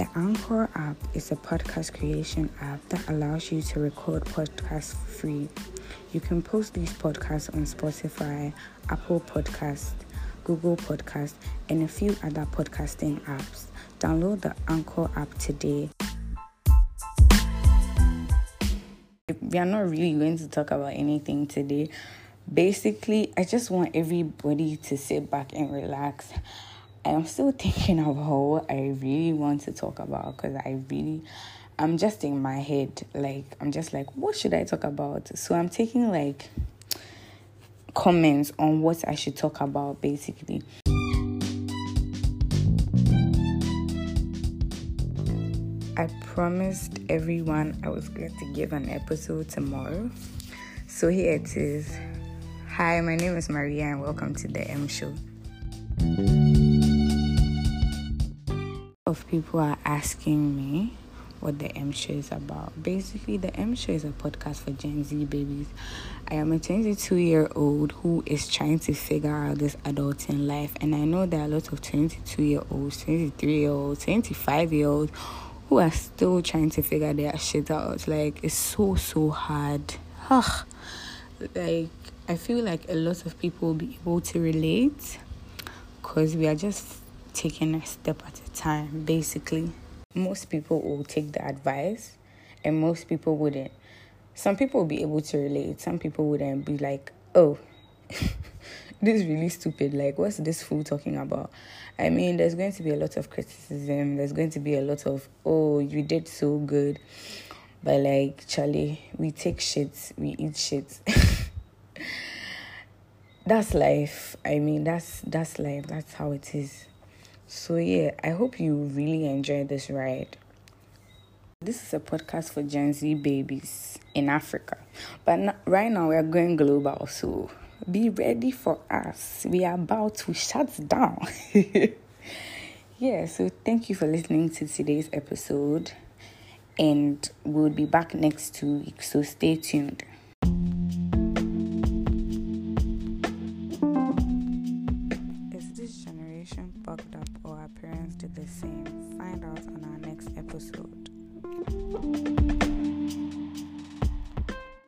The Anchor app is a podcast creation app that allows you to record podcasts for free. You can post these podcasts on Spotify, Apple Podcast, Google Podcast, and a few other podcasting apps. Download the Anchor app today. We are not really going to talk about anything today. Basically, I just want everybody to sit back and relax. I am still thinking of what I really want to talk about because I really, I'm just in my head. Like, I'm just like, what should I talk about? So I'm taking like comments on what I should talk about basically. I promised everyone I was going to give an episode tomorrow. So here it is. Hi, my name is Maria and welcome to the M Show. Of people are asking me what the M Show is about. Basically, the M Show is a podcast for Gen Z babies. I am a 22 year old who is trying to figure out this adulting life, and I know there are a lot of 22 year olds, 23 year olds, 25 year olds who are still trying to figure their shit out. Like, it's so, so hard. Ugh. Like, I feel like a lot of people will be able to relate because we are just taking a step at a time, basically most people will take the advice and most people wouldn't. Some people will be able to relate, some people wouldn't be like, oh, this is really stupid. Like, what's this fool talking about? I mean, there's going to be a lot of criticism, there's going to be a lot of, oh, you did so good. But, like, Charlie, we take shit, we eat shit. that's life. I mean, that's that's life. That's how it is. So, yeah, I hope you really enjoyed this ride. This is a podcast for Gen Z babies in Africa, but right now we are going global, so be ready for us. We are about to shut down. yeah, so thank you for listening to today's episode, and we'll be back next two weeks, so stay tuned. Is this generation fucked up? to the same. Find out on our next episode.